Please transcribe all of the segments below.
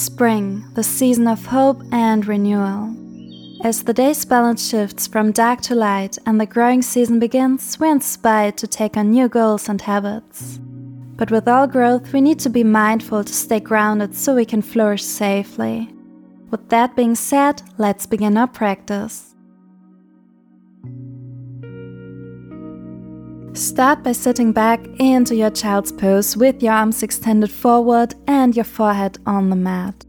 Spring, the season of hope and renewal. As the day's balance shifts from dark to light and the growing season begins, we're inspired to take on new goals and habits. But with all growth, we need to be mindful to stay grounded so we can flourish safely. With that being said, let's begin our practice. Start by sitting back into your child's pose with your arms extended forward and your forehead on the mat.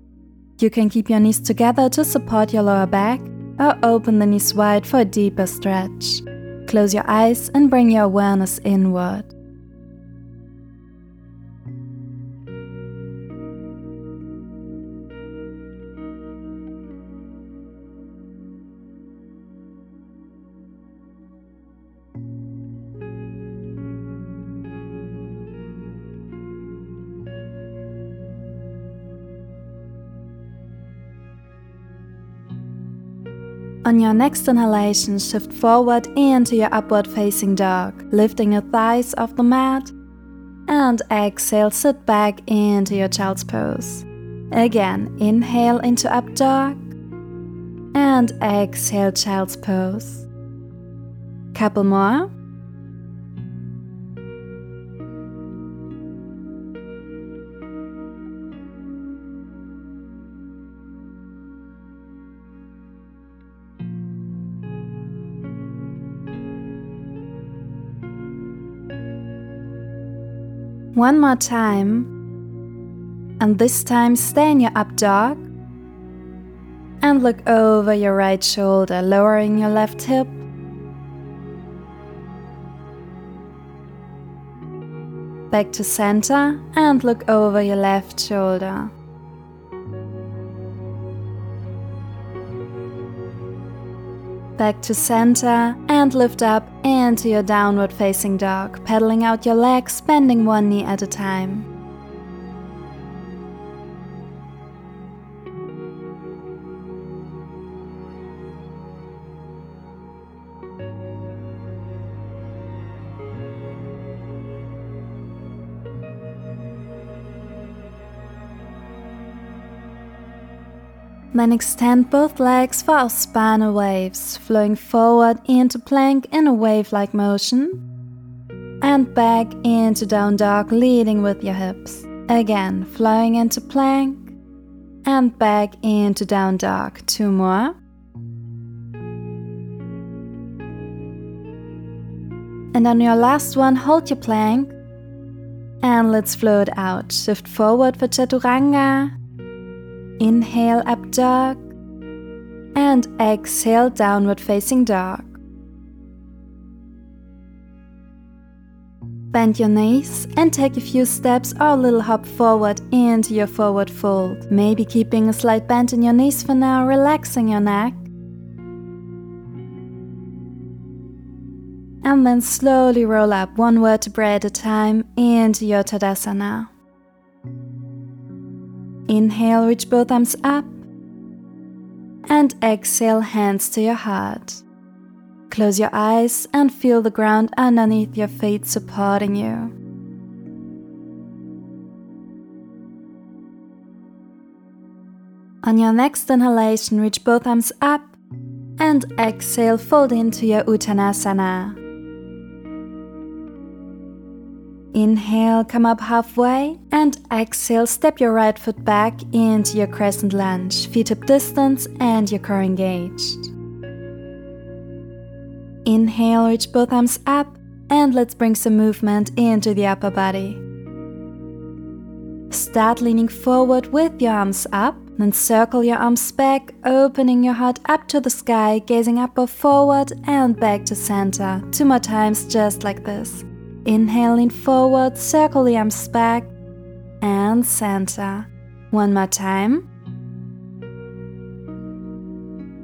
You can keep your knees together to support your lower back or open the knees wide for a deeper stretch. Close your eyes and bring your awareness inward. On your next inhalation, shift forward into your upward facing dog, lifting your thighs off the mat. And exhale, sit back into your child's pose. Again, inhale into up dog. And exhale, child's pose. Couple more. One more time. And this time stay in your up dog. And look over your right shoulder, lowering your left hip. Back to center and look over your left shoulder. Back to center and lift up into your downward facing dog, pedaling out your legs, bending one knee at a time. Then extend both legs for our spinal waves, flowing forward into plank in a wave like motion, and back into down dog, leading with your hips. Again, flowing into plank, and back into down dog. Two more. And on your last one, hold your plank. And let's float out. Shift forward for Chaturanga Inhale up dog and exhale downward facing dog. Bend your knees and take a few steps or a little hop forward into your forward fold. Maybe keeping a slight bend in your knees for now, relaxing your neck. And then slowly roll up one vertebra at a time into your Tadasana. Inhale, reach both arms up. And exhale, hands to your heart. Close your eyes and feel the ground underneath your feet supporting you. On your next inhalation, reach both arms up and exhale, fold into your Uttanasana. Inhale, come up halfway, and exhale, step your right foot back into your crescent lunge, feet hip distance, and your core engaged. Inhale, reach both arms up, and let's bring some movement into the upper body. Start leaning forward with your arms up, then circle your arms back, opening your heart up to the sky, gazing up or forward and back to center. Two more times, just like this. Inhaling forward, circle the arms back and center. One more time.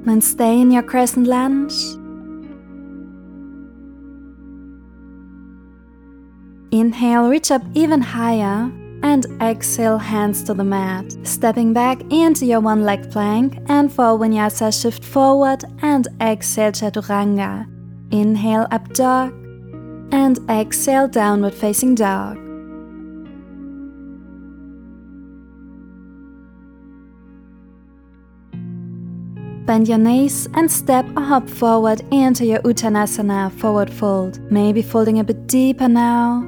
And stay in your crescent lunge. Inhale, reach up even higher and exhale, hands to the mat. Stepping back into your one leg plank and for vinyasa, shift forward and exhale, chaturanga. Inhale, up dog and exhale downward facing dog. Bend your knees and step or hop forward into your Uttanasana forward fold, maybe folding a bit deeper now.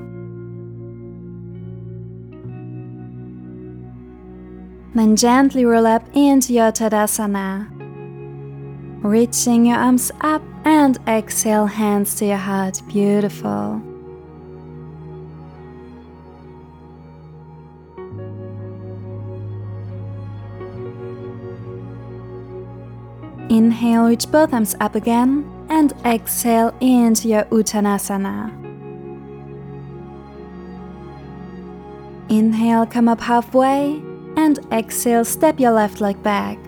Then gently roll up into your Tadasana. Reaching your arms up and exhale, hands to your heart. Beautiful. Inhale, reach both arms up again, and exhale into your Uttanasana. Inhale, come up halfway, and exhale, step your left leg back,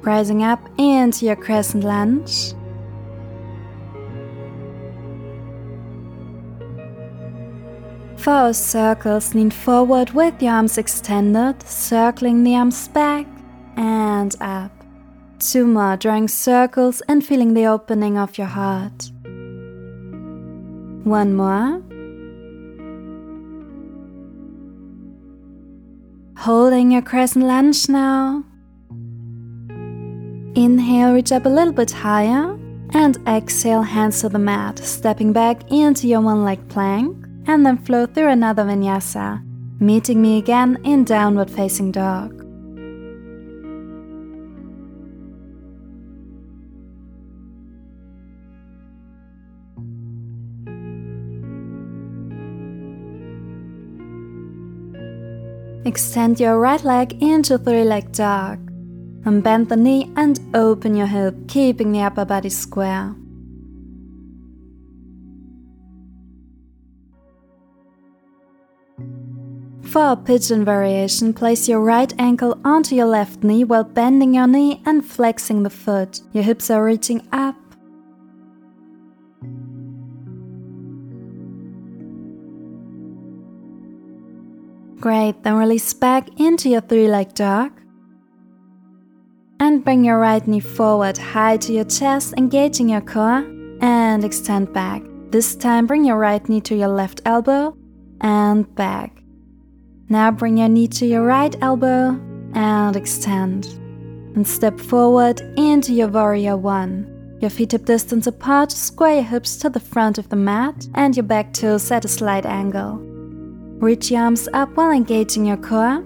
rising up into your crescent lunge. Four circles, lean forward with your arms extended, circling the arms back and up. Two more, drawing circles and feeling the opening of your heart. One more. Holding your crescent lunge now. Inhale, reach up a little bit higher. And exhale, hands to the mat, stepping back into your one leg plank. And then flow through another vinyasa, meeting me again in downward facing dog. Extend your right leg into three leg dog. And bend the knee and open your hip, keeping the upper body square. For a pigeon variation, place your right ankle onto your left knee while bending your knee and flexing the foot. Your hips are reaching up Great, then release back into your three leg dog. And bring your right knee forward, high to your chest, engaging your core, and extend back. This time, bring your right knee to your left elbow and back. Now, bring your knee to your right elbow and extend. And step forward into your warrior one. Your feet hip distance apart, square your hips to the front of the mat, and your back toes at a slight angle. Reach your arms up while engaging your core.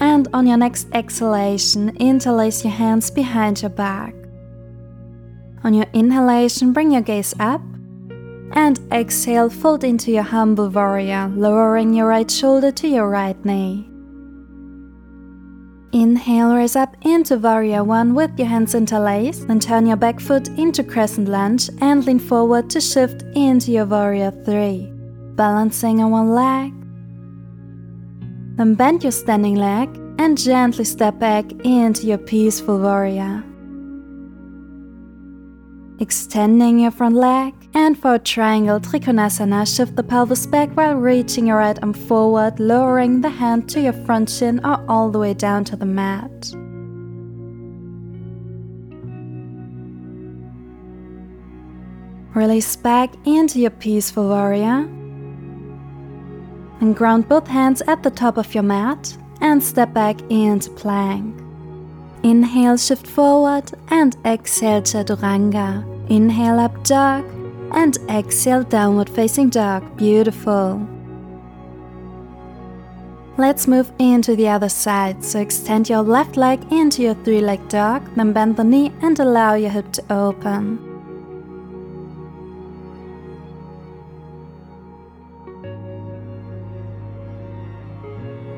And on your next exhalation, interlace your hands behind your back. On your inhalation, bring your gaze up. And exhale, fold into your humble warrior, lowering your right shoulder to your right knee. Inhale, raise up into Warrior 1 with your hands interlaced, then turn your back foot into Crescent Lunge and lean forward to shift into your Warrior 3. Balancing on one leg. Then bend your standing leg and gently step back into your Peaceful Warrior extending your front leg, and for a triangle Trikonasana, shift the pelvis back while reaching your right arm forward, lowering the hand to your front shin or all the way down to the mat. Release back into your peaceful warrior. And ground both hands at the top of your mat and step back into plank. Inhale, shift forward and exhale Chaturanga. Inhale up dog and exhale downward facing dog. Beautiful. Let's move into the other side. So extend your left leg into your three leg dog, then bend the knee and allow your hip to open.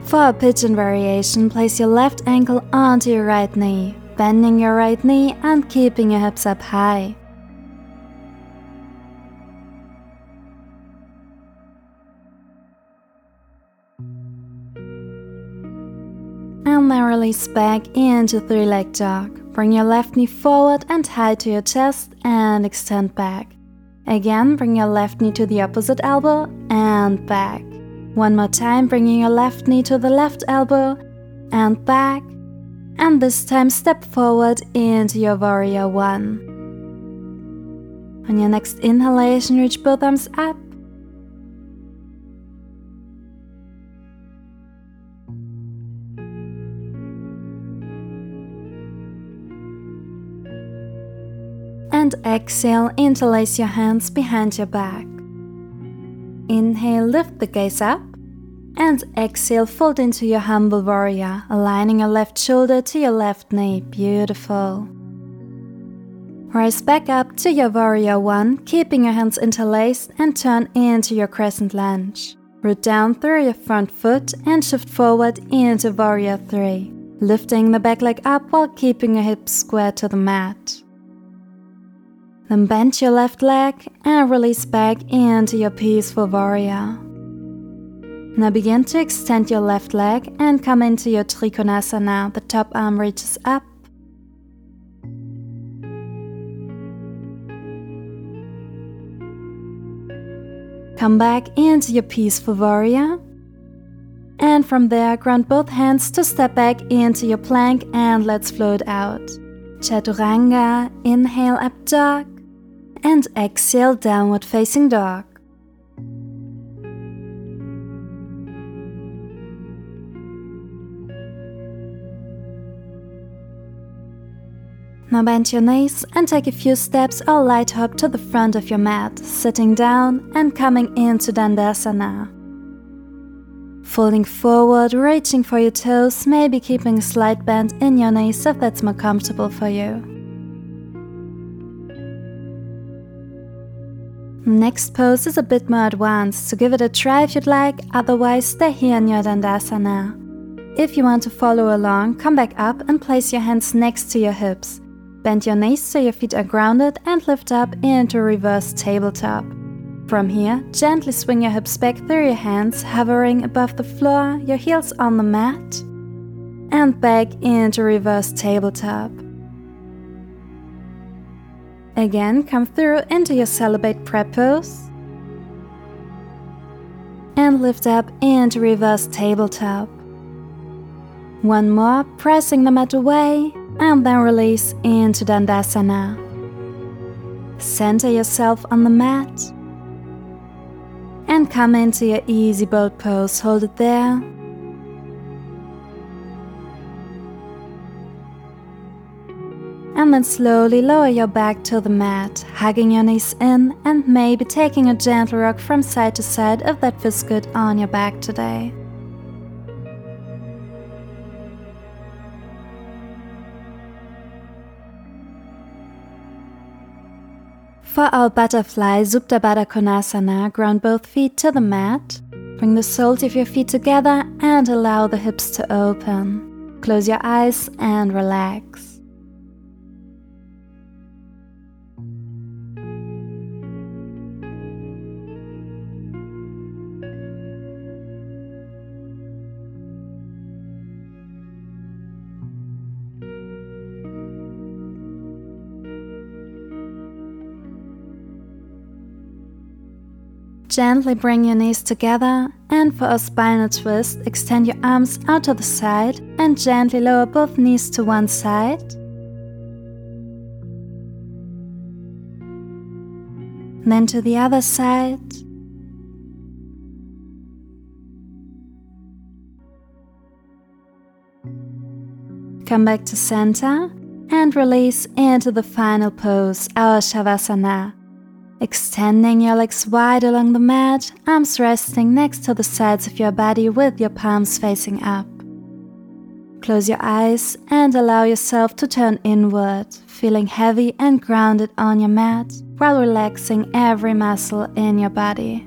For a pigeon variation, place your left ankle onto your right knee, bending your right knee and keeping your hips up high. And then release back into three leg dog. Bring your left knee forward and high to your chest and extend back. Again, bring your left knee to the opposite elbow and back. One more time, bringing your left knee to the left elbow and back. And this time, step forward into your warrior one. On your next inhalation, reach both arms up. And exhale, interlace your hands behind your back. Inhale, lift the gaze up, and exhale, fold into your humble warrior, aligning your left shoulder to your left knee. Beautiful. Rise back up to your warrior one, keeping your hands interlaced, and turn into your crescent lunge. Root down through your front foot and shift forward into warrior three, lifting the back leg up while keeping your hips square to the mat. Then bend your left leg and release back into your peaceful warrior. Now begin to extend your left leg and come into your Trikonasana. The top arm reaches up. Come back into your peaceful warrior. And from there, ground both hands to step back into your plank and let's float out. Chaturanga, inhale up dog and exhale downward facing dog. Now bend your knees and take a few steps or light hop to the front of your mat, sitting down and coming into Dandasana. Folding forward, reaching for your toes, maybe keeping a slight bend in your knees if that's more comfortable for you. Next pose is a bit more advanced, so give it a try if you'd like, otherwise stay here in your Dandasana. If you want to follow along, come back up and place your hands next to your hips. Bend your knees so your feet are grounded and lift up into reverse tabletop. From here, gently swing your hips back through your hands, hovering above the floor, your heels on the mat, and back into reverse tabletop. Again, come through into your celebrate prep pose. And lift up into reverse tabletop. One more, pressing the mat away, and then release into Dandasana. Center yourself on the mat. And come into your easy boat pose, hold it there and then slowly lower your back to the mat, hugging your knees in and maybe taking a gentle rock from side to side if that feels good on your back today. For our butterfly Supta Baddha Konasana, ground both feet to the mat. Bring the soles of your feet together and allow the hips to open. Close your eyes and relax. Gently bring your knees together and for a spinal twist, extend your arms out to the side and gently lower both knees to one side. Then to the other side. Come back to center and release into the final pose, our Shavasana. Extending your legs wide along the mat, arms resting next to the sides of your body with your palms facing up. Close your eyes and allow yourself to turn inward, feeling heavy and grounded on your mat while relaxing every muscle in your body.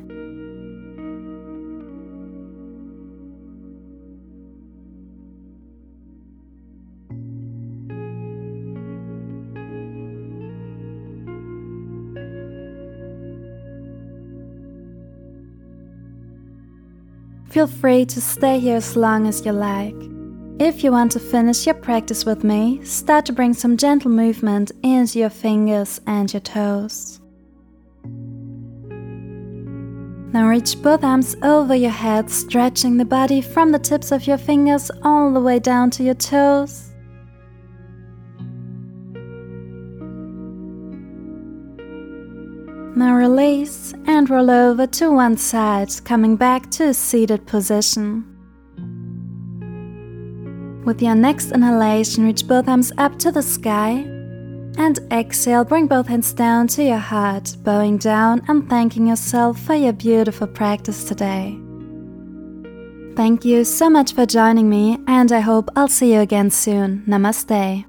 Feel free to stay here as long as you like. If you want to finish your practice with me, start to bring some gentle movement into your fingers and your toes. Now reach both arms over your head, stretching the body from the tips of your fingers all the way down to your toes. Now release and roll over to one side, coming back to a seated position. With your next inhalation, reach both arms up to the sky And exhale, bring both hands down to your heart, bowing down and thanking yourself for your beautiful practice today. Thank you so much for joining me, and I hope I'll see you again soon. Namaste.